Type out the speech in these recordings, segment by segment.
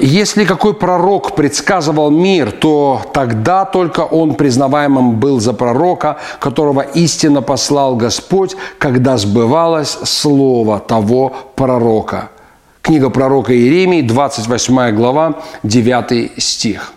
если какой пророк предсказывал мир, то тогда только он признаваемым был за пророка, которого истинно послал Господь, когда сбывалось слово того пророка. Книга пророка Иеремии, 28 глава, 9 стих.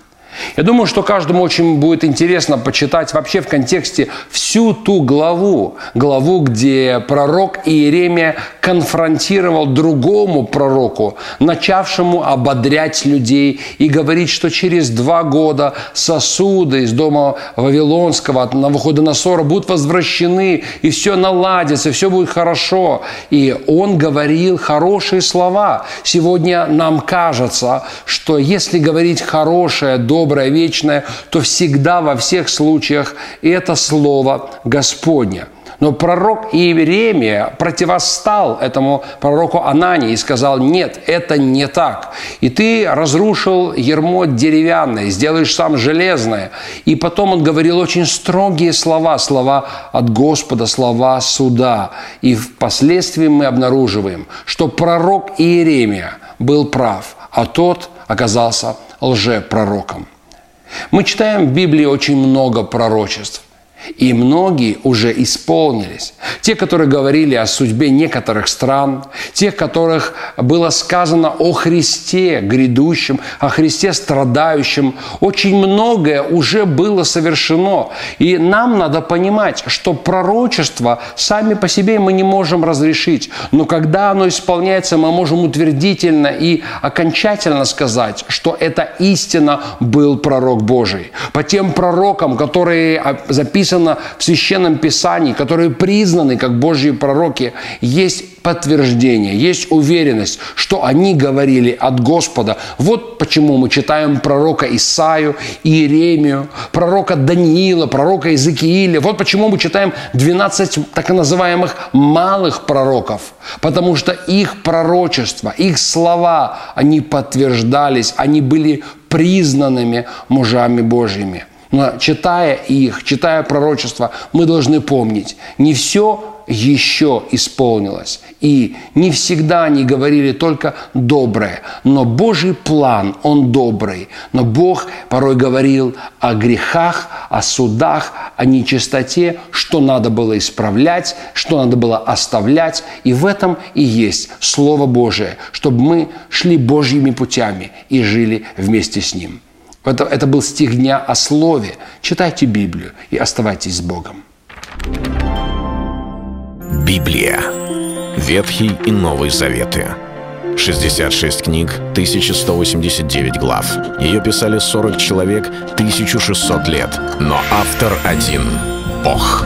Я думаю, что каждому очень будет интересно почитать вообще в контексте всю ту главу, главу, где пророк Иеремия конфронтировал другому пророку, начавшему ободрять людей и говорить, что через два года сосуды из дома Вавилонского от Навуходоносора будут возвращены, и все наладится, и все будет хорошо. И он говорил хорошие слова. Сегодня нам кажется, что если говорить хорошее, доброе, доброе, вечное, то всегда во всех случаях это слово Господне. Но пророк Иеремия противостал этому пророку Анании и сказал, нет, это не так. И ты разрушил ермо деревянное, сделаешь сам железное. И потом он говорил очень строгие слова, слова от Господа, слова суда. И впоследствии мы обнаруживаем, что пророк Иеремия был прав, а тот оказался лжепророком. Мы читаем в Библии очень много пророчеств. И многие уже исполнились. Те, которые говорили о судьбе некоторых стран, тех, которых было сказано о Христе грядущем, о Христе страдающем. Очень многое уже было совершено. И нам надо понимать, что пророчество сами по себе мы не можем разрешить. Но когда оно исполняется, мы можем утвердительно и окончательно сказать, что это истина был пророк Божий. По тем пророкам, которые записаны написано в Священном Писании, которые признаны как Божьи пророки, есть подтверждение, есть уверенность, что они говорили от Господа. Вот почему мы читаем пророка Исаию, Иеремию, пророка Даниила, пророка Иезекииля. Вот почему мы читаем 12 так называемых малых пророков. Потому что их пророчества, их слова, они подтверждались, они были признанными мужами Божьими. Но читая их, читая пророчества, мы должны помнить, не все еще исполнилось. И не всегда они говорили только доброе. Но Божий план, он добрый. Но Бог порой говорил о грехах, о судах, о нечистоте, что надо было исправлять, что надо было оставлять. И в этом и есть Слово Божие, чтобы мы шли Божьими путями и жили вместе с Ним. Это, это был стих дня о слове. Читайте Библию и оставайтесь с Богом. Библия. Ветхий и Новый Заветы. 66 книг, 1189 глав. Ее писали 40 человек, 1600 лет. Но автор один — Бог.